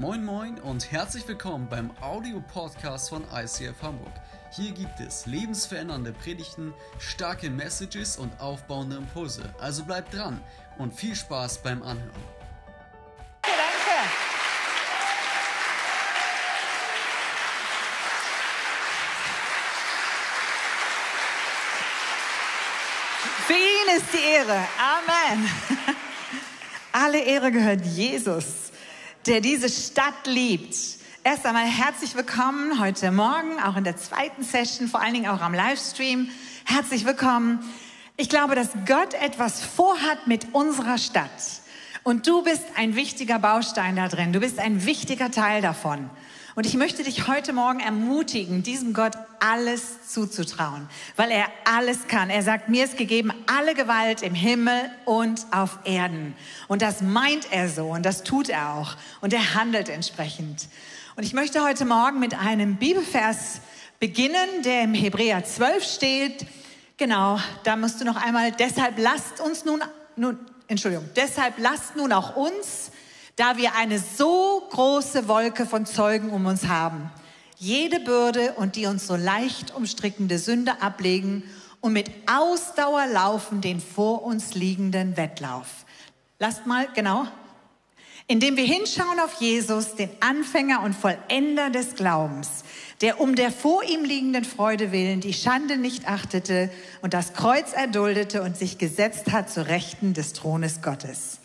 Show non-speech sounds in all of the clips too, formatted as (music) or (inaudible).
Moin Moin und herzlich willkommen beim Audio-Podcast von ICF Hamburg. Hier gibt es lebensverändernde Predigten, starke Messages und aufbauende Impulse. Also bleibt dran und viel Spaß beim Anhören. Danke. Für ihn ist die Ehre. Amen. Alle Ehre gehört Jesus, der diese Stadt liebt. Erst einmal herzlich willkommen heute Morgen, auch in der zweiten Session, vor allen Dingen auch am Livestream. Herzlich willkommen. Ich glaube, dass Gott etwas vorhat mit unserer Stadt. Und du bist ein wichtiger Baustein da drin. Du bist ein wichtiger Teil davon. Und ich möchte dich heute Morgen ermutigen, diesem Gott alles zuzutrauen, weil er alles kann. Er sagt, mir ist gegeben alle Gewalt im Himmel und auf Erden. Und das meint er so und das tut er auch. Und er handelt entsprechend. Und ich möchte heute Morgen mit einem Bibelvers beginnen, der im Hebräer 12 steht. Genau, da musst du noch einmal, deshalb lasst uns nun, nun Entschuldigung, deshalb lasst nun auch uns, da wir eine so große Wolke von Zeugen um uns haben, jede Bürde und die uns so leicht umstrickende Sünde ablegen und mit Ausdauer laufen den vor uns liegenden Wettlauf. Lasst mal, genau, indem wir hinschauen auf Jesus, den Anfänger und Vollender des Glaubens, der um der vor ihm liegenden Freude willen die Schande nicht achtete und das Kreuz erduldete und sich gesetzt hat zu Rechten des Thrones Gottes.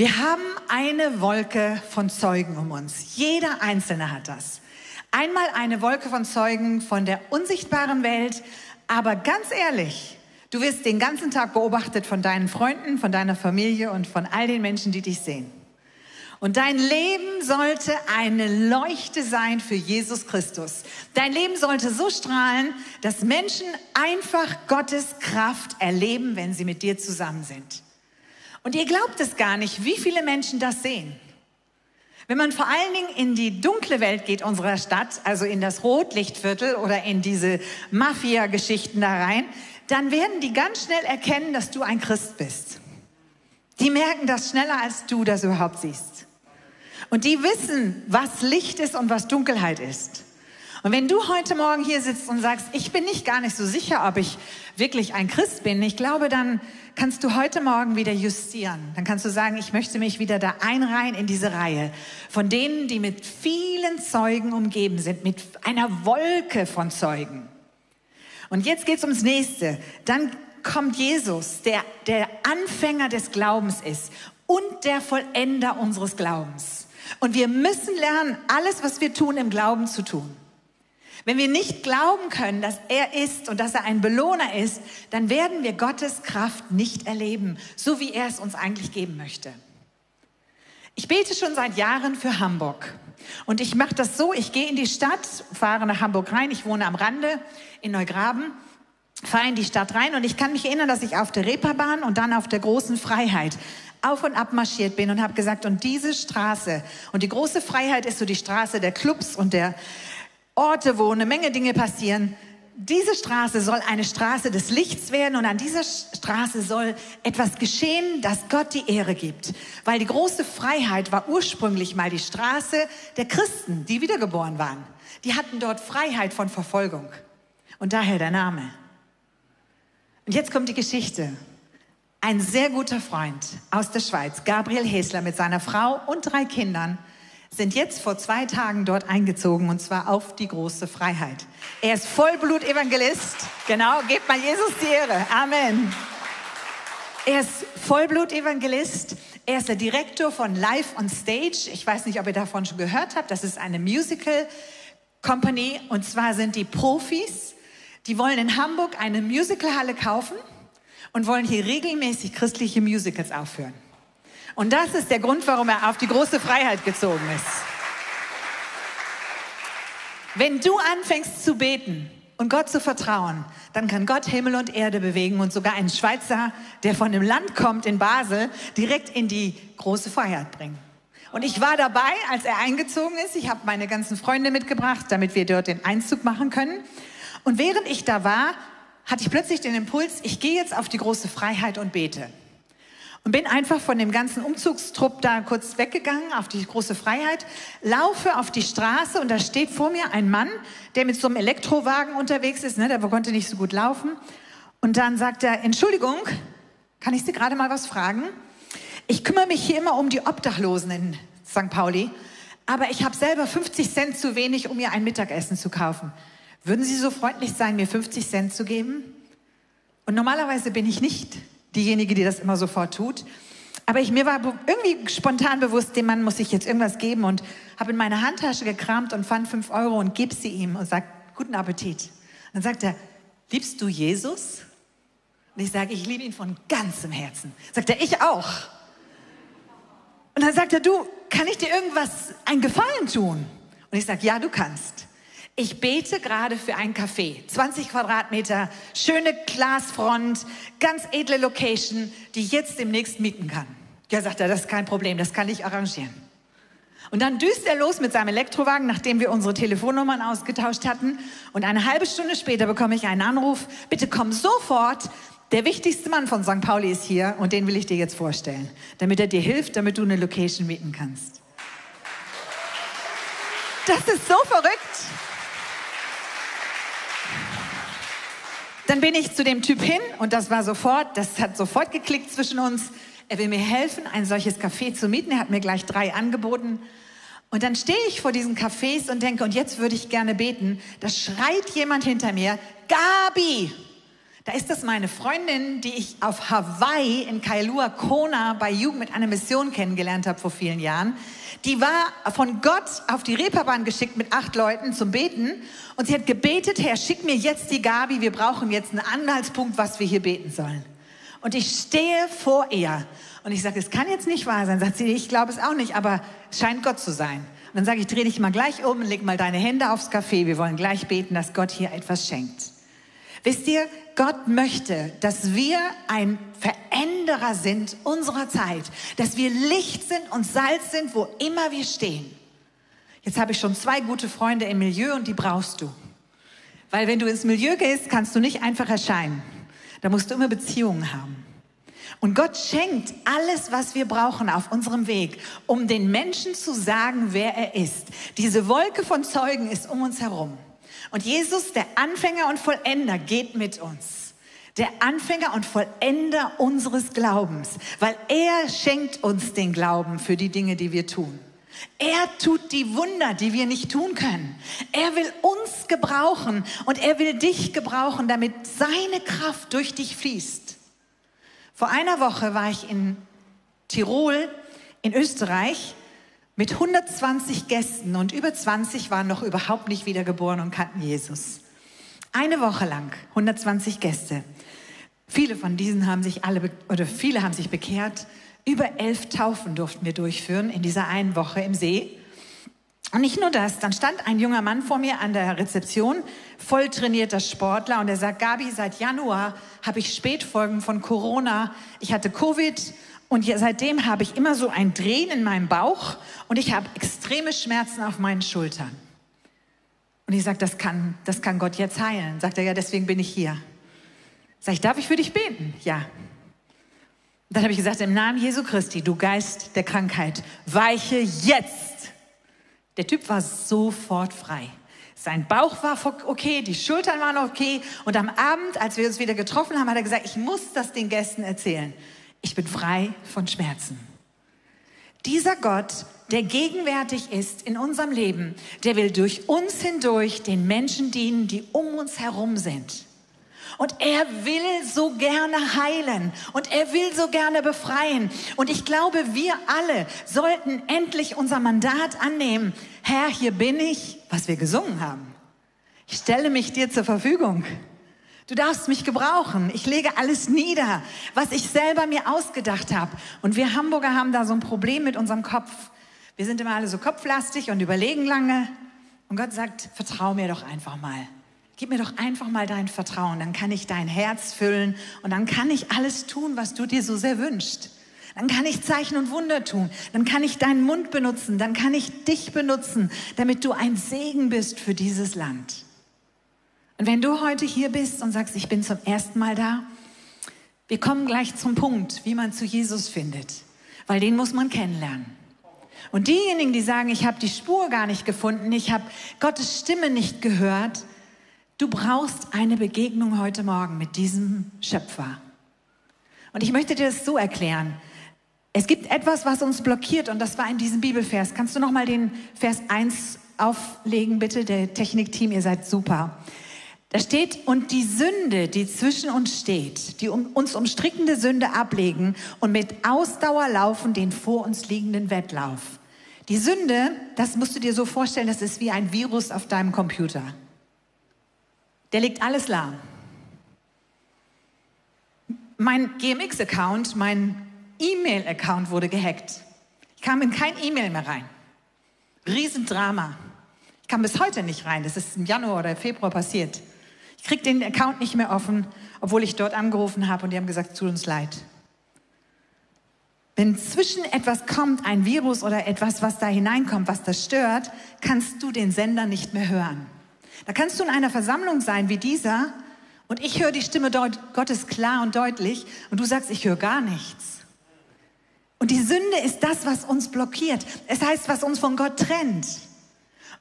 Wir haben eine Wolke von Zeugen um uns. Jeder Einzelne hat das. Einmal eine Wolke von Zeugen von der unsichtbaren Welt, aber ganz ehrlich, du wirst den ganzen Tag beobachtet von deinen Freunden, von deiner Familie und von all den Menschen, die dich sehen. Und dein Leben sollte eine Leuchte sein für Jesus Christus. Dein Leben sollte so strahlen, dass Menschen einfach Gottes Kraft erleben, wenn sie mit dir zusammen sind. Und ihr glaubt es gar nicht, wie viele Menschen das sehen. Wenn man vor allen Dingen in die dunkle Welt geht unserer Stadt, also in das Rotlichtviertel oder in diese Mafia-Geschichten da rein, dann werden die ganz schnell erkennen, dass du ein Christ bist. Die merken das schneller, als du das überhaupt siehst. Und die wissen, was Licht ist und was Dunkelheit ist. Und wenn du heute Morgen hier sitzt und sagst, ich bin nicht gar nicht so sicher, ob ich wirklich ein Christ bin, ich glaube, dann kannst du heute Morgen wieder justieren. Dann kannst du sagen, ich möchte mich wieder da einreihen in diese Reihe von denen, die mit vielen Zeugen umgeben sind, mit einer Wolke von Zeugen. Und jetzt geht's ums nächste. Dann kommt Jesus, der der Anfänger des Glaubens ist und der Vollender unseres Glaubens. Und wir müssen lernen, alles, was wir tun, im Glauben zu tun. Wenn wir nicht glauben können, dass er ist und dass er ein Belohner ist, dann werden wir Gottes Kraft nicht erleben, so wie er es uns eigentlich geben möchte. Ich bete schon seit Jahren für Hamburg. Und ich mache das so, ich gehe in die Stadt, fahre nach Hamburg rein, ich wohne am Rande in Neugraben, fahre in die Stadt rein und ich kann mich erinnern, dass ich auf der Reeperbahn und dann auf der großen Freiheit auf und ab marschiert bin und habe gesagt, und diese Straße, und die große Freiheit ist so die Straße der Clubs und der Orte, wo eine Menge Dinge passieren. Diese Straße soll eine Straße des Lichts werden und an dieser Straße soll etwas geschehen, das Gott die Ehre gibt. Weil die große Freiheit war ursprünglich mal die Straße der Christen, die wiedergeboren waren. Die hatten dort Freiheit von Verfolgung. Und daher der Name. Und jetzt kommt die Geschichte. Ein sehr guter Freund aus der Schweiz, Gabriel Hesler mit seiner Frau und drei Kindern, sind jetzt vor zwei Tagen dort eingezogen und zwar auf die große Freiheit. Er ist Vollblut-Evangelist. Genau, gebt mal Jesus die Ehre. Amen. Er ist Vollblut-Evangelist. Er ist der Direktor von Live on Stage. Ich weiß nicht, ob ihr davon schon gehört habt. Das ist eine Musical Company und zwar sind die Profis. Die wollen in Hamburg eine Musicalhalle kaufen und wollen hier regelmäßig christliche Musicals aufführen. Und das ist der Grund, warum er auf die große Freiheit gezogen ist. Wenn du anfängst zu beten und Gott zu vertrauen, dann kann Gott Himmel und Erde bewegen und sogar einen Schweizer, der von dem Land kommt in Basel, direkt in die große Freiheit bringen. Und ich war dabei, als er eingezogen ist. Ich habe meine ganzen Freunde mitgebracht, damit wir dort den Einzug machen können. Und während ich da war, hatte ich plötzlich den Impuls, ich gehe jetzt auf die große Freiheit und bete. Und bin einfach von dem ganzen Umzugstrupp da kurz weggegangen auf die große Freiheit, laufe auf die Straße und da steht vor mir ein Mann, der mit so einem Elektrowagen unterwegs ist, ne, der konnte nicht so gut laufen. Und dann sagt er, Entschuldigung, kann ich Sie gerade mal was fragen? Ich kümmere mich hier immer um die Obdachlosen in St. Pauli, aber ich habe selber 50 Cent zu wenig, um mir ein Mittagessen zu kaufen. Würden Sie so freundlich sein, mir 50 Cent zu geben? Und normalerweise bin ich nicht diejenige, die das immer sofort tut. Aber ich, mir war irgendwie spontan bewusst, dem Mann muss ich jetzt irgendwas geben und habe in meine Handtasche gekramt und fand fünf Euro und gebe sie ihm und sage, guten Appetit. Und dann sagt er, liebst du Jesus? Und ich sage, ich liebe ihn von ganzem Herzen. Sagt er, ich auch. Und dann sagt er, du, kann ich dir irgendwas, einen Gefallen tun? Und ich sage, ja, du kannst. Ich bete gerade für ein Café, 20 Quadratmeter, schöne Glasfront, ganz edle Location, die ich jetzt demnächst mieten kann. Ja, sagt er, das ist kein Problem, das kann ich arrangieren. Und dann düst er los mit seinem Elektrowagen, nachdem wir unsere Telefonnummern ausgetauscht hatten. Und eine halbe Stunde später bekomme ich einen Anruf, bitte komm sofort, der wichtigste Mann von St. Pauli ist hier und den will ich dir jetzt vorstellen, damit er dir hilft, damit du eine Location mieten kannst. Das ist so verrückt. Dann bin ich zu dem Typ hin und das war sofort, das hat sofort geklickt zwischen uns. Er will mir helfen, ein solches Café zu mieten. Er hat mir gleich drei angeboten. Und dann stehe ich vor diesen Cafés und denke, und jetzt würde ich gerne beten. Da schreit jemand hinter mir, Gabi! Da ist das meine Freundin, die ich auf Hawaii in Kailua Kona bei Jugend mit einer Mission kennengelernt habe vor vielen Jahren. Die war von Gott auf die Reeperbahn geschickt mit acht Leuten zum Beten. Und sie hat gebetet, Herr, schick mir jetzt die Gabi. Wir brauchen jetzt einen Anhaltspunkt, was wir hier beten sollen. Und ich stehe vor ihr. Und ich sage, es kann jetzt nicht wahr sein. Sagt sie, ich glaube es auch nicht, aber es scheint Gott zu sein. Und dann sage ich, dreh dich mal gleich um, leg mal deine Hände aufs Café. Wir wollen gleich beten, dass Gott hier etwas schenkt. Wisst ihr, Gott möchte, dass wir ein Veränderer sind unserer Zeit, dass wir Licht sind und Salz sind, wo immer wir stehen. Jetzt habe ich schon zwei gute Freunde im Milieu und die brauchst du. Weil wenn du ins Milieu gehst, kannst du nicht einfach erscheinen. Da musst du immer Beziehungen haben. Und Gott schenkt alles, was wir brauchen auf unserem Weg, um den Menschen zu sagen, wer er ist. Diese Wolke von Zeugen ist um uns herum. Und Jesus, der Anfänger und Vollender, geht mit uns. Der Anfänger und Vollender unseres Glaubens, weil er schenkt uns den Glauben für die Dinge, die wir tun. Er tut die Wunder, die wir nicht tun können. Er will uns gebrauchen und er will dich gebrauchen, damit seine Kraft durch dich fließt. Vor einer Woche war ich in Tirol in Österreich mit 120 Gästen und über 20 waren noch überhaupt nicht wiedergeboren und kannten Jesus. Eine Woche lang, 120 Gäste. Viele von diesen haben sich alle, oder viele haben sich bekehrt. Über elf Taufen durften wir durchführen in dieser einen Woche im See. Und nicht nur das, dann stand ein junger Mann vor mir an der Rezeption, voll trainierter Sportler, und er sagt, Gabi, seit Januar habe ich Spätfolgen von Corona. Ich hatte Covid und seitdem habe ich immer so ein Drehen in meinem Bauch und ich habe extreme Schmerzen auf meinen Schultern. Und ich sage, das kann, das kann Gott jetzt heilen. Sagt er, ja, deswegen bin ich hier. Sag ich, darf ich für dich beten? Ja. Dann habe ich gesagt, im Namen Jesu Christi, du Geist der Krankheit, weiche jetzt. Der Typ war sofort frei. Sein Bauch war okay, die Schultern waren okay. Und am Abend, als wir uns wieder getroffen haben, hat er gesagt, ich muss das den Gästen erzählen ich bin frei von Schmerzen. Dieser Gott, der gegenwärtig ist in unserem Leben, der will durch uns hindurch den Menschen dienen, die um uns herum sind. Und er will so gerne heilen und er will so gerne befreien. Und ich glaube, wir alle sollten endlich unser Mandat annehmen. Herr, hier bin ich, was wir gesungen haben. Ich stelle mich dir zur Verfügung. Du darfst mich gebrauchen. Ich lege alles nieder, was ich selber mir ausgedacht habe. Und wir Hamburger haben da so ein Problem mit unserem Kopf. Wir sind immer alle so kopflastig und überlegen lange. Und Gott sagt, vertrau mir doch einfach mal. Gib mir doch einfach mal dein Vertrauen. Dann kann ich dein Herz füllen und dann kann ich alles tun, was du dir so sehr wünschst. Dann kann ich Zeichen und Wunder tun. Dann kann ich deinen Mund benutzen. Dann kann ich dich benutzen, damit du ein Segen bist für dieses Land. Und wenn du heute hier bist und sagst, ich bin zum ersten Mal da, Wir kommen gleich zum Punkt, wie man zu Jesus findet, weil den muss man kennenlernen. Und diejenigen, die sagen, ich habe die Spur gar nicht gefunden, ich habe Gottes Stimme nicht gehört, du brauchst eine Begegnung heute Morgen mit diesem Schöpfer. Und ich möchte dir das so erklären. Es gibt etwas, was uns blockiert und das war in diesem Bibelvers. Kannst du noch mal den Vers 1 auflegen, bitte? Der Technikteam, ihr seid super. Da steht, und die Sünde, die zwischen uns steht, die um, uns umstrickende Sünde ablegen und mit Ausdauer laufen den vor uns liegenden Wettlauf. Die Sünde, das musst du dir so vorstellen, das ist wie ein Virus auf deinem Computer. Der legt alles lahm. Mein GMX-Account, mein E-Mail-Account wurde gehackt. Ich kam in kein E-Mail mehr rein. Riesendrama. Ich kam bis heute nicht rein. Das ist im Januar oder Februar passiert. Ich kriege den Account nicht mehr offen, obwohl ich dort angerufen habe und die haben gesagt, tut uns leid. Wenn zwischen etwas kommt, ein Virus oder etwas, was da hineinkommt, was das stört, kannst du den Sender nicht mehr hören. Da kannst du in einer Versammlung sein wie dieser und ich höre die Stimme Gottes klar und deutlich und du sagst, ich höre gar nichts. Und die Sünde ist das, was uns blockiert. Es heißt, was uns von Gott trennt.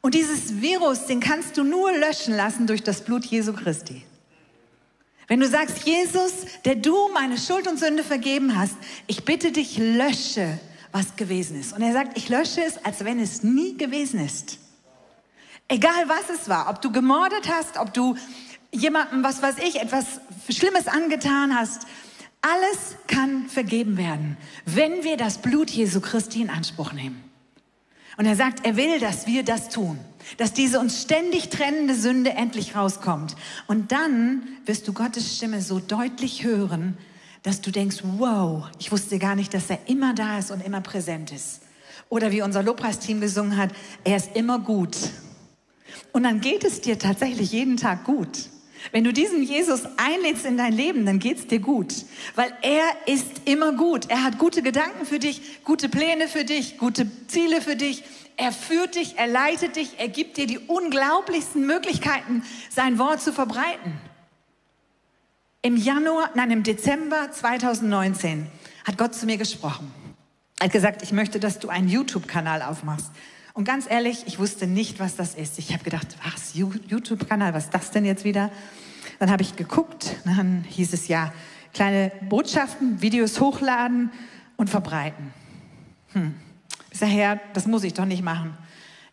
Und dieses Virus, den kannst du nur löschen lassen durch das Blut Jesu Christi. Wenn du sagst, Jesus, der du meine Schuld und Sünde vergeben hast, ich bitte dich, lösche, was gewesen ist. Und er sagt, ich lösche es, als wenn es nie gewesen ist. Egal was es war, ob du gemordet hast, ob du jemandem, was weiß ich, etwas Schlimmes angetan hast, alles kann vergeben werden, wenn wir das Blut Jesu Christi in Anspruch nehmen. Und er sagt, er will, dass wir das tun, dass diese uns ständig trennende Sünde endlich rauskommt. Und dann wirst du Gottes Stimme so deutlich hören, dass du denkst, wow, ich wusste gar nicht, dass er immer da ist und immer präsent ist. Oder wie unser Lobpreisteam gesungen hat, er ist immer gut. Und dann geht es dir tatsächlich jeden Tag gut. Wenn du diesen Jesus einlädst in dein Leben, dann geht's dir gut, weil er ist immer gut. Er hat gute Gedanken für dich, gute Pläne für dich, gute Ziele für dich. Er führt dich, er leitet dich, er gibt dir die unglaublichsten Möglichkeiten, sein Wort zu verbreiten. Im Januar, nein, im Dezember 2019 hat Gott zu mir gesprochen. Er hat gesagt, ich möchte, dass du einen YouTube-Kanal aufmachst. Und ganz ehrlich, ich wusste nicht, was das ist. Ich habe gedacht, was, YouTube-Kanal, was ist das denn jetzt wieder? Dann habe ich geguckt, dann hieß es ja, kleine Botschaften, Videos hochladen und verbreiten. Hm. Bis daher, das muss ich doch nicht machen.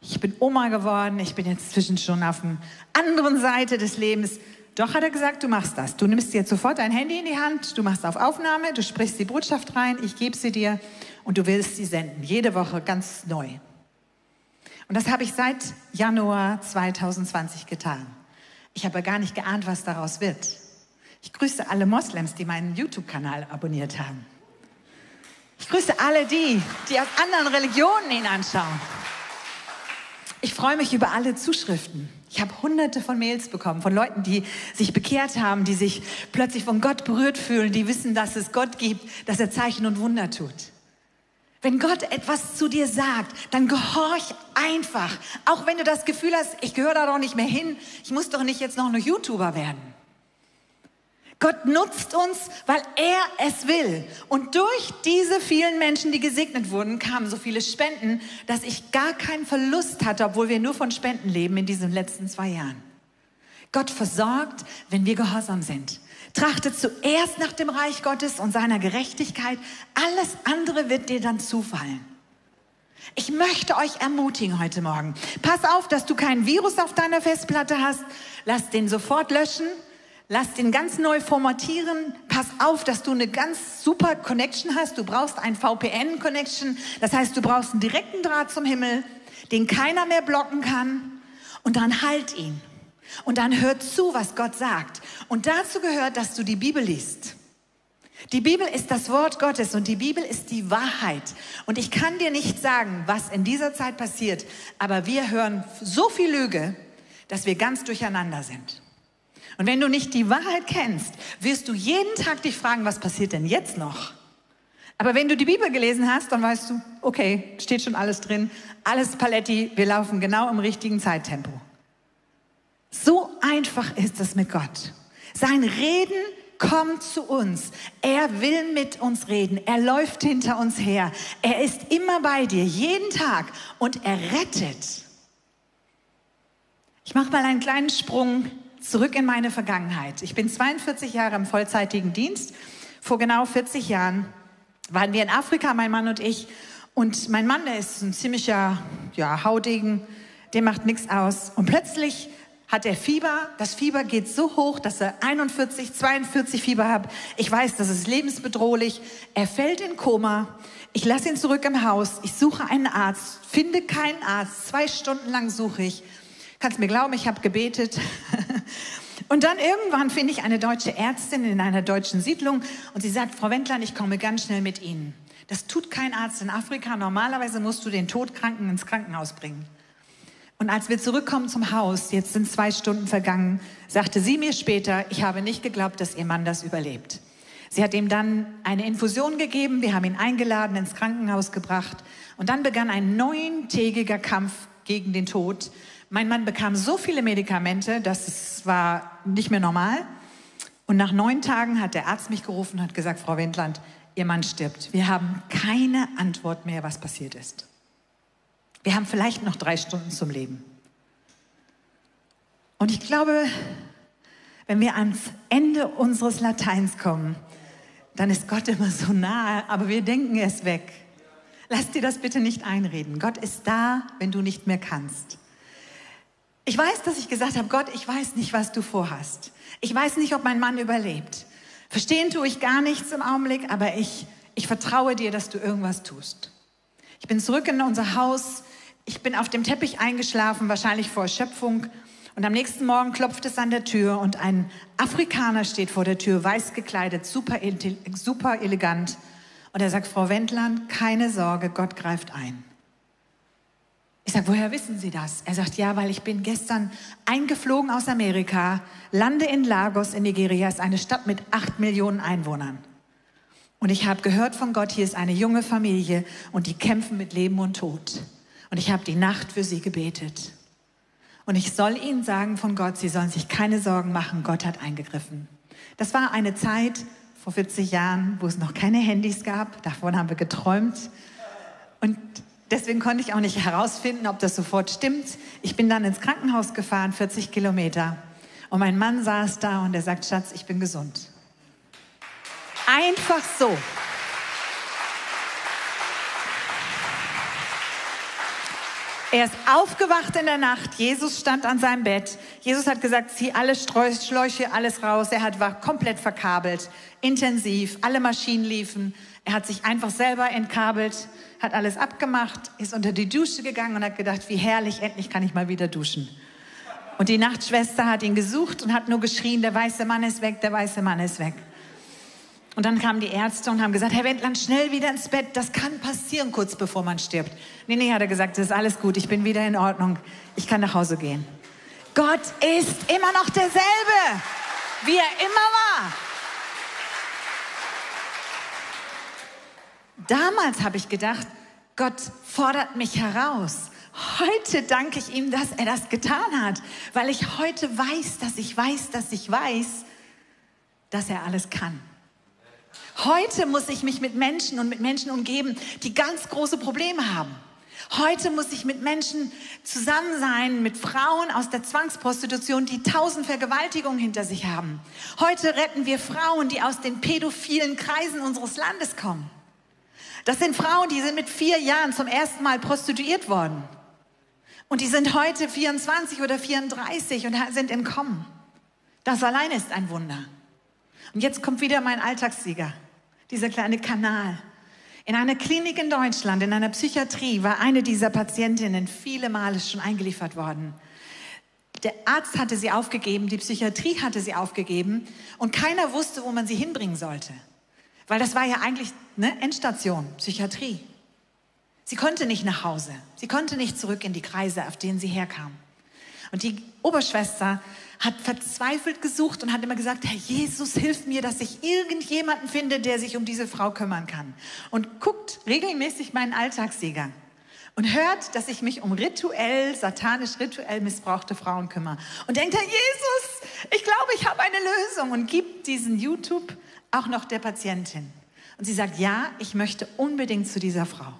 Ich bin Oma geworden, ich bin jetzt zwischen schon auf der anderen Seite des Lebens. Doch hat er gesagt, du machst das. Du nimmst jetzt sofort dein Handy in die Hand, du machst auf Aufnahme, du sprichst die Botschaft rein, ich gebe sie dir und du willst sie senden. Jede Woche ganz neu. Und das habe ich seit Januar 2020 getan. Ich habe gar nicht geahnt, was daraus wird. Ich grüße alle Moslems, die meinen YouTube-Kanal abonniert haben. Ich grüße alle die, die aus anderen Religionen ihn anschauen. Ich freue mich über alle Zuschriften. Ich habe hunderte von Mails bekommen von Leuten, die sich bekehrt haben, die sich plötzlich von Gott berührt fühlen, die wissen, dass es Gott gibt, dass er Zeichen und Wunder tut. Wenn Gott etwas zu dir sagt, dann gehorch einfach. Auch wenn du das Gefühl hast, ich gehöre da doch nicht mehr hin, ich muss doch nicht jetzt noch ein YouTuber werden. Gott nutzt uns, weil er es will. Und durch diese vielen Menschen, die gesegnet wurden, kamen so viele Spenden, dass ich gar keinen Verlust hatte, obwohl wir nur von Spenden leben in diesen letzten zwei Jahren. Gott versorgt, wenn wir gehorsam sind. Trachtet zuerst nach dem Reich Gottes und seiner Gerechtigkeit. Alles andere wird dir dann zufallen. Ich möchte euch ermutigen heute Morgen. Pass auf, dass du kein Virus auf deiner Festplatte hast. Lass den sofort löschen. Lass den ganz neu formatieren. Pass auf, dass du eine ganz super Connection hast. Du brauchst ein VPN-Connection. Das heißt, du brauchst einen direkten Draht zum Himmel, den keiner mehr blocken kann. Und dann halt ihn. Und dann hör zu, was Gott sagt. Und dazu gehört, dass du die Bibel liest. Die Bibel ist das Wort Gottes und die Bibel ist die Wahrheit. Und ich kann dir nicht sagen, was in dieser Zeit passiert, aber wir hören so viel Lüge, dass wir ganz durcheinander sind. Und wenn du nicht die Wahrheit kennst, wirst du jeden Tag dich fragen, was passiert denn jetzt noch? Aber wenn du die Bibel gelesen hast, dann weißt du, okay, steht schon alles drin, alles Paletti, wir laufen genau im richtigen Zeittempo. So einfach ist es mit Gott. Sein Reden kommt zu uns. Er will mit uns reden. Er läuft hinter uns her. Er ist immer bei dir, jeden Tag. Und er rettet. Ich mache mal einen kleinen Sprung zurück in meine Vergangenheit. Ich bin 42 Jahre im vollzeitigen Dienst. Vor genau 40 Jahren waren wir in Afrika, mein Mann und ich. Und mein Mann, der ist ein ziemlicher ja, Haudegen, der macht nichts aus. Und plötzlich hat er Fieber. Das Fieber geht so hoch, dass er 41, 42 Fieber hat. Ich weiß, das ist lebensbedrohlich. Er fällt in Koma. Ich lasse ihn zurück im Haus. Ich suche einen Arzt, finde keinen Arzt. Zwei Stunden lang suche ich. Kannst mir glauben, ich habe gebetet. (laughs) Und dann irgendwann finde ich eine deutsche Ärztin in einer deutschen Siedlung und sie sagt, Frau Wendland, ich komme ganz schnell mit Ihnen. Das tut kein Arzt in Afrika. Normalerweise musst du den Todkranken ins Krankenhaus bringen. Und als wir zurückkommen zum Haus, jetzt sind zwei Stunden vergangen, sagte sie mir später, ich habe nicht geglaubt, dass ihr Mann das überlebt. Sie hat ihm dann eine Infusion gegeben, wir haben ihn eingeladen, ins Krankenhaus gebracht und dann begann ein neuntägiger Kampf gegen den Tod. Mein Mann bekam so viele Medikamente, dass es war nicht mehr normal. Und nach neun Tagen hat der Arzt mich gerufen und hat gesagt, Frau Wendland, Ihr Mann stirbt. Wir haben keine Antwort mehr, was passiert ist. Wir haben vielleicht noch drei Stunden zum Leben. Und ich glaube, wenn wir ans Ende unseres Lateins kommen, dann ist Gott immer so nahe, aber wir denken es weg. Lass dir das bitte nicht einreden. Gott ist da, wenn du nicht mehr kannst. Ich weiß, dass ich gesagt habe, Gott, ich weiß nicht, was du vorhast. Ich weiß nicht, ob mein Mann überlebt. Verstehen tue ich gar nichts im Augenblick, aber ich, ich vertraue dir, dass du irgendwas tust. Ich bin zurück in unser Haus. Ich bin auf dem Teppich eingeschlafen, wahrscheinlich vor Erschöpfung. Und am nächsten Morgen klopft es an der Tür und ein Afrikaner steht vor der Tür, weiß gekleidet, super, super elegant. Und er sagt, Frau Wendland, keine Sorge, Gott greift ein. Ich sage, woher wissen Sie das? Er sagt, ja, weil ich bin gestern eingeflogen aus Amerika, lande in Lagos in Nigeria, ist eine Stadt mit acht Millionen Einwohnern. Und ich habe gehört von Gott, hier ist eine junge Familie und die kämpfen mit Leben und Tod. Und ich habe die Nacht für sie gebetet. Und ich soll ihnen sagen von Gott, sie sollen sich keine Sorgen machen, Gott hat eingegriffen. Das war eine Zeit vor 40 Jahren, wo es noch keine Handys gab. Davon haben wir geträumt. Und deswegen konnte ich auch nicht herausfinden, ob das sofort stimmt. Ich bin dann ins Krankenhaus gefahren, 40 Kilometer. Und mein Mann saß da und er sagt, Schatz, ich bin gesund. Einfach so. Er ist aufgewacht in der Nacht. Jesus stand an seinem Bett. Jesus hat gesagt, zieh alle Schläuche, alles raus. Er hat, war komplett verkabelt, intensiv. Alle Maschinen liefen. Er hat sich einfach selber entkabelt, hat alles abgemacht, ist unter die Dusche gegangen und hat gedacht, wie herrlich, endlich kann ich mal wieder duschen. Und die Nachtschwester hat ihn gesucht und hat nur geschrien, der weiße Mann ist weg, der weiße Mann ist weg. Und dann kamen die Ärzte und haben gesagt, Herr Wendland, schnell wieder ins Bett. Das kann passieren, kurz bevor man stirbt. Nee, nee, hat er gesagt, das ist alles gut. Ich bin wieder in Ordnung. Ich kann nach Hause gehen. Gott ist immer noch derselbe, wie er immer war. Damals habe ich gedacht, Gott fordert mich heraus. Heute danke ich ihm, dass er das getan hat, weil ich heute weiß, dass ich weiß, dass ich weiß, dass er alles kann. Heute muss ich mich mit Menschen und mit Menschen umgeben, die ganz große Probleme haben. Heute muss ich mit Menschen zusammen sein, mit Frauen aus der Zwangsprostitution, die tausend Vergewaltigungen hinter sich haben. Heute retten wir Frauen, die aus den pädophilen Kreisen unseres Landes kommen. Das sind Frauen, die sind mit vier Jahren zum ersten Mal prostituiert worden. Und die sind heute 24 oder 34 und sind entkommen. Das alleine ist ein Wunder. Und jetzt kommt wieder mein Alltagssieger dieser kleine Kanal. In einer Klinik in Deutschland, in einer Psychiatrie, war eine dieser Patientinnen viele Male schon eingeliefert worden. Der Arzt hatte sie aufgegeben, die Psychiatrie hatte sie aufgegeben und keiner wusste, wo man sie hinbringen sollte. Weil das war ja eigentlich eine Endstation, Psychiatrie. Sie konnte nicht nach Hause. Sie konnte nicht zurück in die Kreise, auf denen sie herkam. Und die Oberschwester hat verzweifelt gesucht und hat immer gesagt, Herr Jesus, hilf mir, dass ich irgendjemanden finde, der sich um diese Frau kümmern kann. Und guckt regelmäßig meinen Alltagssieger und hört, dass ich mich um rituell, satanisch rituell missbrauchte Frauen kümmere. Und denkt, Herr Jesus, ich glaube, ich habe eine Lösung und gibt diesen YouTube auch noch der Patientin. Und sie sagt, ja, ich möchte unbedingt zu dieser Frau.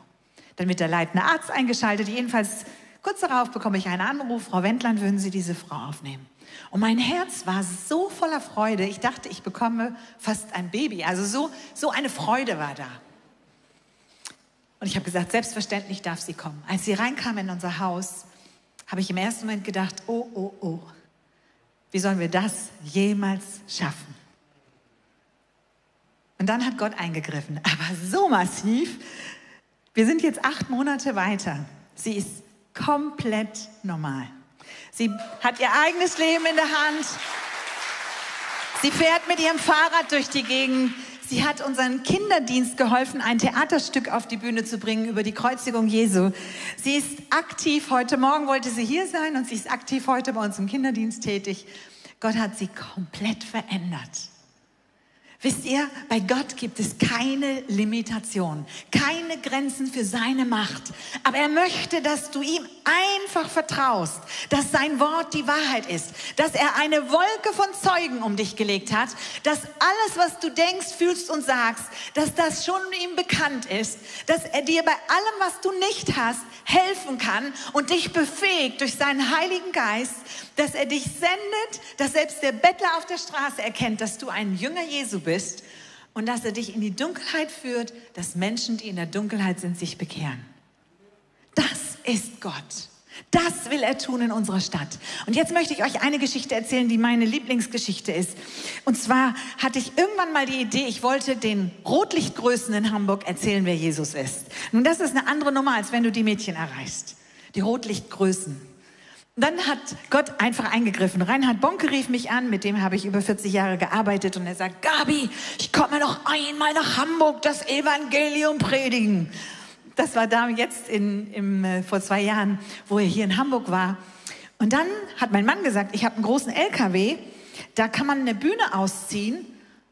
Dann wird der leitende Arzt eingeschaltet. Jedenfalls kurz darauf bekomme ich einen Anruf, Frau Wendland, würden Sie diese Frau aufnehmen? Und mein Herz war so voller Freude. Ich dachte, ich bekomme fast ein Baby. Also so, so eine Freude war da. Und ich habe gesagt, selbstverständlich darf sie kommen. Als sie reinkam in unser Haus, habe ich im ersten Moment gedacht, oh, oh, oh, wie sollen wir das jemals schaffen? Und dann hat Gott eingegriffen, aber so massiv. Wir sind jetzt acht Monate weiter. Sie ist komplett normal. Sie hat ihr eigenes Leben in der Hand. Sie fährt mit ihrem Fahrrad durch die Gegend. Sie hat unseren Kinderdienst geholfen, ein Theaterstück auf die Bühne zu bringen über die Kreuzigung Jesu. Sie ist aktiv. Heute Morgen wollte sie hier sein und sie ist aktiv heute bei uns im Kinderdienst tätig. Gott hat sie komplett verändert. Wisst ihr, bei Gott gibt es keine Limitation, keine Grenzen für seine Macht. Aber er möchte, dass du ihm einfach vertraust, dass sein Wort die Wahrheit ist, dass er eine Wolke von Zeugen um dich gelegt hat, dass alles, was du denkst, fühlst und sagst, dass das schon ihm bekannt ist, dass er dir bei allem, was du nicht hast, helfen kann und dich befähigt durch seinen Heiligen Geist, dass er dich sendet, dass selbst der Bettler auf der Straße erkennt, dass du ein Jünger Jesu bist und dass er dich in die Dunkelheit führt, dass Menschen, die in der Dunkelheit sind, sich bekehren. Das ist Gott. Das will er tun in unserer Stadt. Und jetzt möchte ich euch eine Geschichte erzählen, die meine Lieblingsgeschichte ist. Und zwar hatte ich irgendwann mal die Idee, ich wollte den Rotlichtgrößen in Hamburg erzählen, wer Jesus ist. Nun, das ist eine andere Nummer, als wenn du die Mädchen erreichst. Die Rotlichtgrößen. Dann hat Gott einfach eingegriffen. Reinhard Bonke rief mich an, mit dem habe ich über 40 Jahre gearbeitet und er sagt, Gabi, ich komme noch einmal nach Hamburg das Evangelium predigen. Das war da jetzt in, im, äh, vor zwei Jahren, wo er hier in Hamburg war. Und dann hat mein Mann gesagt, ich habe einen großen LKW, da kann man eine Bühne ausziehen.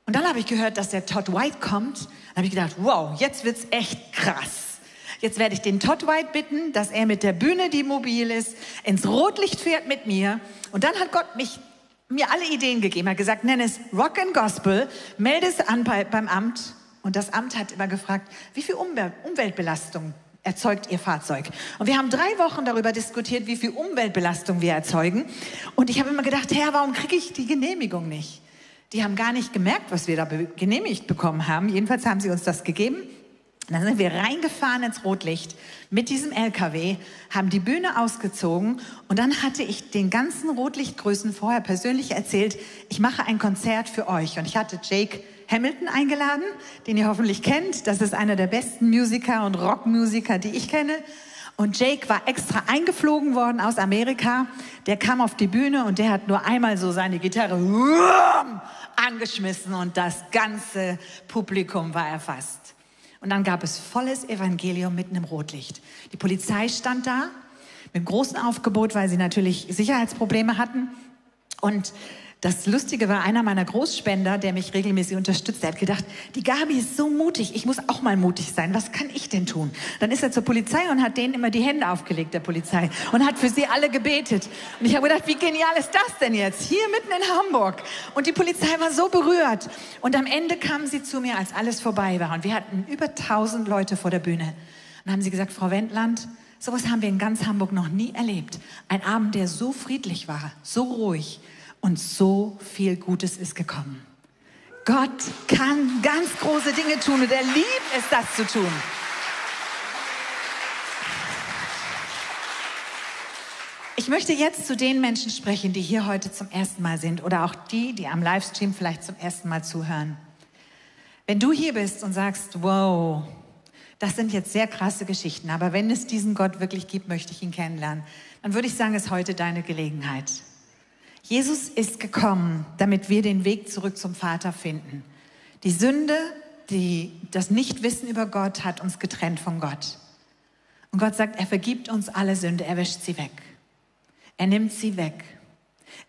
Und dann habe ich gehört, dass der Todd White kommt. Dann habe ich gedacht, wow, jetzt wird's echt krass. Jetzt werde ich den Todd White bitten, dass er mit der Bühne, die mobil ist, ins Rotlicht fährt mit mir. Und dann hat Gott mich, mir alle Ideen gegeben. Er hat gesagt, nenn es Rock and Gospel, melde es an bei, beim Amt. Und das Amt hat immer gefragt, wie viel Umweltbelastung erzeugt Ihr Fahrzeug? Und wir haben drei Wochen darüber diskutiert, wie viel Umweltbelastung wir erzeugen. Und ich habe immer gedacht, Herr, warum kriege ich die Genehmigung nicht? Die haben gar nicht gemerkt, was wir da genehmigt bekommen haben. Jedenfalls haben sie uns das gegeben. Dann sind wir reingefahren ins Rotlicht mit diesem LKW, haben die Bühne ausgezogen und dann hatte ich den ganzen Rotlichtgrößen vorher persönlich erzählt, ich mache ein Konzert für euch. Und ich hatte Jake Hamilton eingeladen, den ihr hoffentlich kennt. Das ist einer der besten Musiker und Rockmusiker, die ich kenne. Und Jake war extra eingeflogen worden aus Amerika. Der kam auf die Bühne und der hat nur einmal so seine Gitarre angeschmissen und das ganze Publikum war erfasst. Und dann gab es volles Evangelium mitten im Rotlicht. Die Polizei stand da mit großem Aufgebot, weil sie natürlich Sicherheitsprobleme hatten. Und das Lustige war, einer meiner Großspender, der mich regelmäßig unterstützt, der hat gedacht, die Gabi ist so mutig, ich muss auch mal mutig sein. Was kann ich denn tun? Dann ist er zur Polizei und hat denen immer die Hände aufgelegt, der Polizei, und hat für sie alle gebetet. Und ich habe gedacht, wie genial ist das denn jetzt? Hier mitten in Hamburg. Und die Polizei war so berührt. Und am Ende kamen sie zu mir, als alles vorbei war. Und wir hatten über tausend Leute vor der Bühne. Und haben sie gesagt, Frau Wendland, sowas haben wir in ganz Hamburg noch nie erlebt. Ein Abend, der so friedlich war, so ruhig und so viel Gutes ist gekommen. Gott kann ganz große Dinge tun und er liebt es, das zu tun. Ich möchte jetzt zu den Menschen sprechen, die hier heute zum ersten Mal sind oder auch die, die am Livestream vielleicht zum ersten Mal zuhören. Wenn du hier bist und sagst, wow, das sind jetzt sehr krasse Geschichten, aber wenn es diesen Gott wirklich gibt, möchte ich ihn kennenlernen, dann würde ich sagen, ist heute deine Gelegenheit. Jesus ist gekommen, damit wir den Weg zurück zum Vater finden. Die Sünde, die, das Nichtwissen über Gott hat uns getrennt von Gott. Und Gott sagt, er vergibt uns alle Sünde, er wäscht sie weg. Er nimmt sie weg.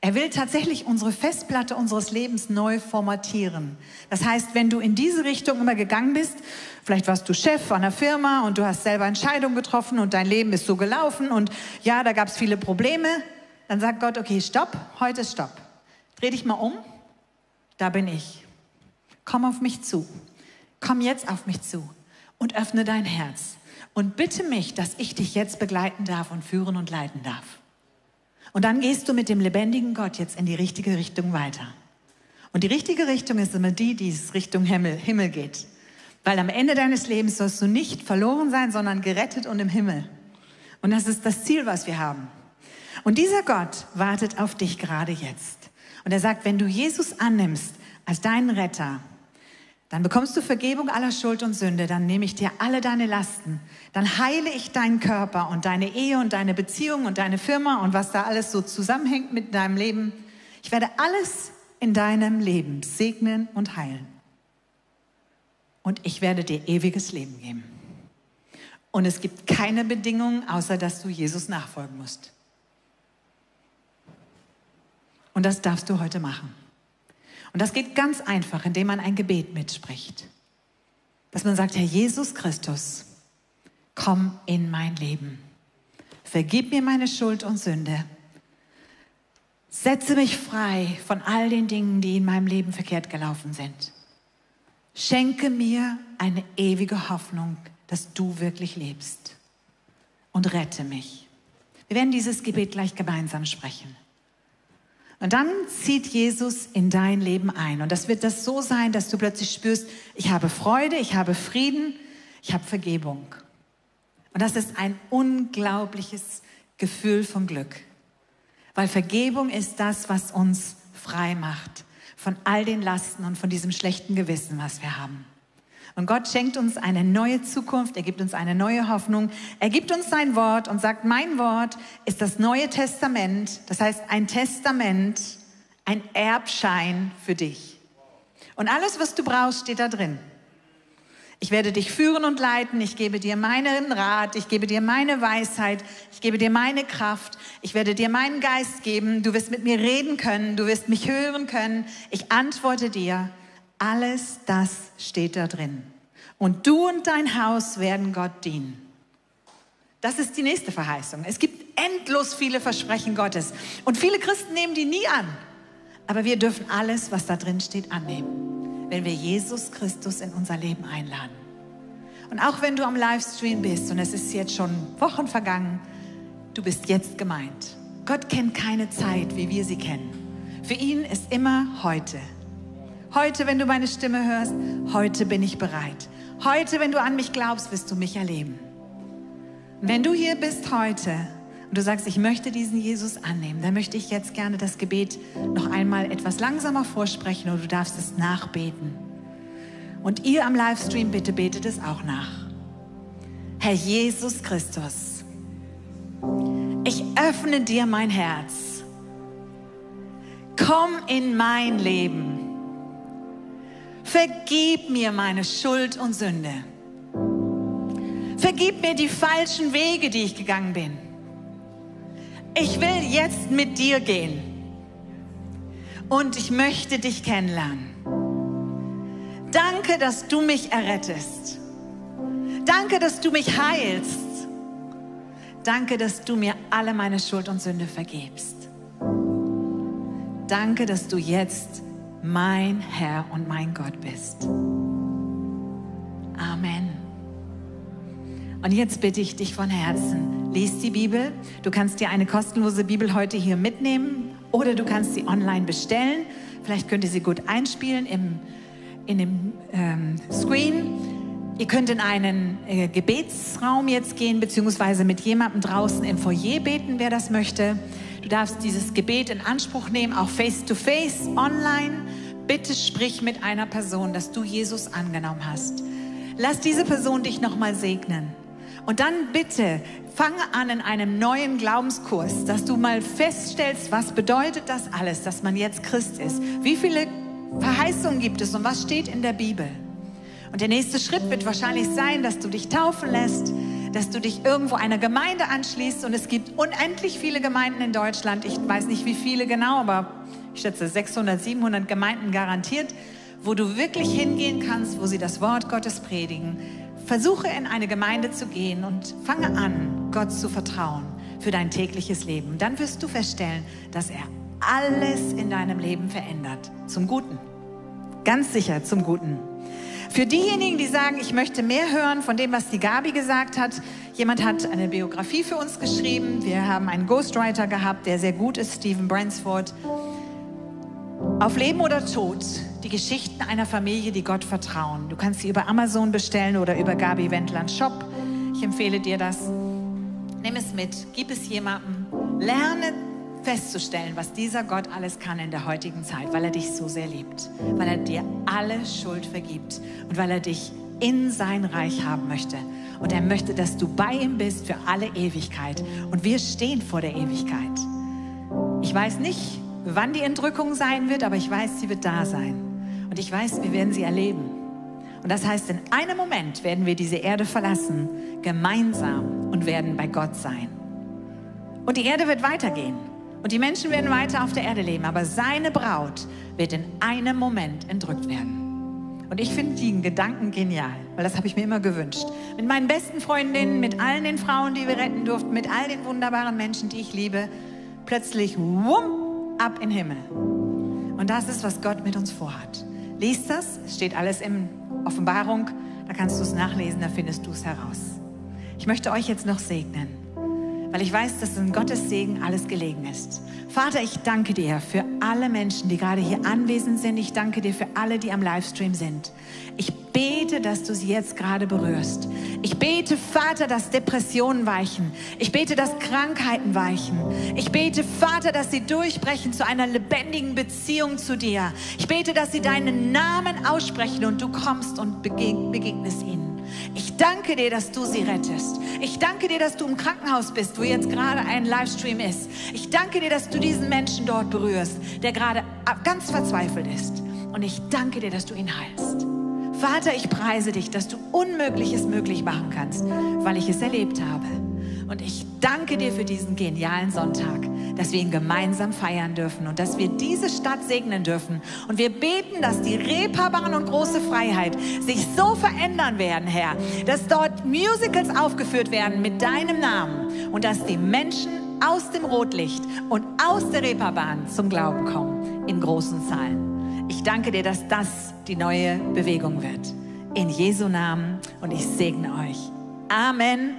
Er will tatsächlich unsere Festplatte unseres Lebens neu formatieren. Das heißt, wenn du in diese Richtung immer gegangen bist, vielleicht warst du Chef einer Firma und du hast selber Entscheidungen getroffen und dein Leben ist so gelaufen und ja, da gab es viele Probleme, dann sagt Gott, okay, stopp, heute ist stopp. Dreh dich mal um. Da bin ich. Komm auf mich zu. Komm jetzt auf mich zu und öffne dein Herz und bitte mich, dass ich dich jetzt begleiten darf und führen und leiten darf. Und dann gehst du mit dem lebendigen Gott jetzt in die richtige Richtung weiter. Und die richtige Richtung ist immer die, die Richtung Himmel, Himmel geht. Weil am Ende deines Lebens sollst du nicht verloren sein, sondern gerettet und im Himmel. Und das ist das Ziel, was wir haben. Und dieser Gott wartet auf dich gerade jetzt. Und er sagt, wenn du Jesus annimmst als deinen Retter, dann bekommst du Vergebung aller Schuld und Sünde, dann nehme ich dir alle deine Lasten, dann heile ich deinen Körper und deine Ehe und deine Beziehung und deine Firma und was da alles so zusammenhängt mit deinem Leben. Ich werde alles in deinem Leben segnen und heilen. Und ich werde dir ewiges Leben geben. Und es gibt keine Bedingungen, außer dass du Jesus nachfolgen musst. Und das darfst du heute machen. Und das geht ganz einfach, indem man ein Gebet mitspricht. Dass man sagt, Herr Jesus Christus, komm in mein Leben. Vergib mir meine Schuld und Sünde. Setze mich frei von all den Dingen, die in meinem Leben verkehrt gelaufen sind. Schenke mir eine ewige Hoffnung, dass du wirklich lebst. Und rette mich. Wir werden dieses Gebet gleich gemeinsam sprechen. Und dann zieht Jesus in dein Leben ein. Und das wird das so sein, dass du plötzlich spürst, ich habe Freude, ich habe Frieden, ich habe Vergebung. Und das ist ein unglaubliches Gefühl von Glück. Weil Vergebung ist das, was uns frei macht von all den Lasten und von diesem schlechten Gewissen, was wir haben. Und Gott schenkt uns eine neue Zukunft, er gibt uns eine neue Hoffnung, er gibt uns sein Wort und sagt, mein Wort ist das Neue Testament, das heißt ein Testament, ein Erbschein für dich. Und alles, was du brauchst, steht da drin. Ich werde dich führen und leiten. Ich gebe dir meinen Rat. Ich gebe dir meine Weisheit. Ich gebe dir meine Kraft. Ich werde dir meinen Geist geben. Du wirst mit mir reden können. Du wirst mich hören können. Ich antworte dir. Alles das steht da drin. Und du und dein Haus werden Gott dienen. Das ist die nächste Verheißung. Es gibt endlos viele Versprechen Gottes. Und viele Christen nehmen die nie an. Aber wir dürfen alles, was da drin steht, annehmen wenn wir Jesus Christus in unser Leben einladen. Und auch wenn du am Livestream bist und es ist jetzt schon Wochen vergangen, du bist jetzt gemeint. Gott kennt keine Zeit, wie wir sie kennen. Für ihn ist immer heute. Heute, wenn du meine Stimme hörst, heute bin ich bereit. Heute, wenn du an mich glaubst, wirst du mich erleben. Wenn du hier bist heute und du sagst, ich möchte diesen Jesus annehmen, dann möchte ich jetzt gerne das Gebet noch einmal etwas langsamer vorsprechen und du darfst es nachbeten. Und ihr am Livestream bitte betet es auch nach. Herr Jesus Christus, ich öffne dir mein Herz. Komm in mein Leben. Vergib mir meine Schuld und Sünde. Vergib mir die falschen Wege, die ich gegangen bin ich will jetzt mit dir gehen und ich möchte dich kennenlernen. Danke, dass du mich errettest. Danke, dass du mich heilst. Danke, dass du mir alle meine Schuld und Sünde vergibst. Danke, dass du jetzt mein Herr und mein Gott bist. Amen. Und jetzt bitte ich dich von Herzen, lies die Bibel. Du kannst dir eine kostenlose Bibel heute hier mitnehmen oder du kannst sie online bestellen. Vielleicht könnt ihr sie gut einspielen im, in dem ähm, Screen. Ihr könnt in einen äh, Gebetsraum jetzt gehen, beziehungsweise mit jemandem draußen im Foyer beten, wer das möchte. Du darfst dieses Gebet in Anspruch nehmen, auch face-to-face, -face, online. Bitte sprich mit einer Person, dass du Jesus angenommen hast. Lass diese Person dich nochmal segnen. Und dann bitte fange an in einem neuen Glaubenskurs, dass du mal feststellst, was bedeutet das alles, dass man jetzt Christ ist. Wie viele Verheißungen gibt es und was steht in der Bibel? Und der nächste Schritt wird wahrscheinlich sein, dass du dich taufen lässt, dass du dich irgendwo einer Gemeinde anschließt. Und es gibt unendlich viele Gemeinden in Deutschland. Ich weiß nicht, wie viele genau, aber ich schätze 600, 700 Gemeinden garantiert, wo du wirklich hingehen kannst, wo sie das Wort Gottes predigen Versuche in eine Gemeinde zu gehen und fange an, Gott zu vertrauen für dein tägliches Leben. Dann wirst du feststellen, dass er alles in deinem Leben verändert. Zum Guten. Ganz sicher zum Guten. Für diejenigen, die sagen, ich möchte mehr hören von dem, was die Gabi gesagt hat, jemand hat eine Biografie für uns geschrieben. Wir haben einen Ghostwriter gehabt, der sehr gut ist, Stephen Bransford. Auf Leben oder Tod, die Geschichten einer Familie, die Gott vertrauen. Du kannst sie über Amazon bestellen oder über Gabi Wendland Shop. Ich empfehle dir das. Nimm es mit, gib es jemandem. Lerne festzustellen, was dieser Gott alles kann in der heutigen Zeit, weil er dich so sehr liebt, weil er dir alle Schuld vergibt und weil er dich in sein Reich haben möchte. Und er möchte, dass du bei ihm bist für alle Ewigkeit. Und wir stehen vor der Ewigkeit. Ich weiß nicht, wann die Entrückung sein wird, aber ich weiß, sie wird da sein. Und ich weiß, wir werden sie erleben. Und das heißt, in einem Moment werden wir diese Erde verlassen, gemeinsam und werden bei Gott sein. Und die Erde wird weitergehen. Und die Menschen werden weiter auf der Erde leben. Aber seine Braut wird in einem Moment entrückt werden. Und ich finde den Gedanken genial, weil das habe ich mir immer gewünscht. Mit meinen besten Freundinnen, mit allen den Frauen, die wir retten durften, mit all den wunderbaren Menschen, die ich liebe, plötzlich wumm, ab in den Himmel. Und das ist, was Gott mit uns vorhat. Lies das, es steht alles in Offenbarung, da kannst du es nachlesen, da findest du es heraus. Ich möchte euch jetzt noch segnen, weil ich weiß, dass in Gottes Segen alles gelegen ist. Vater, ich danke dir für alle Menschen, die gerade hier anwesend sind. Ich danke dir für alle, die am Livestream sind. Ich bete, dass du sie jetzt gerade berührst. Ich bete, Vater, dass Depressionen weichen. Ich bete, dass Krankheiten weichen. Ich bete, Vater, dass sie durchbrechen zu einer lebendigen Beziehung zu dir. Ich bete, dass sie deinen Namen aussprechen und du kommst und begegnest ihnen. Ich danke dir, dass du sie rettest. Ich danke dir, dass du im Krankenhaus bist, wo jetzt gerade ein Livestream ist. Ich danke dir, dass du diesen Menschen dort berührst, der gerade ganz verzweifelt ist. Und ich danke dir, dass du ihn heilst. Vater, ich preise dich, dass du Unmögliches möglich machen kannst, weil ich es erlebt habe. Und ich danke dir für diesen genialen Sonntag, dass wir ihn gemeinsam feiern dürfen und dass wir diese Stadt segnen dürfen. Und wir beten, dass die Reeperbahn und große Freiheit sich so verändern werden, Herr, dass dort Musicals aufgeführt werden mit deinem Namen und dass die Menschen aus dem Rotlicht und aus der Reeperbahn zum Glauben kommen in großen Zahlen. Ich danke dir, dass das die neue Bewegung wird. In Jesu Namen und ich segne euch. Amen.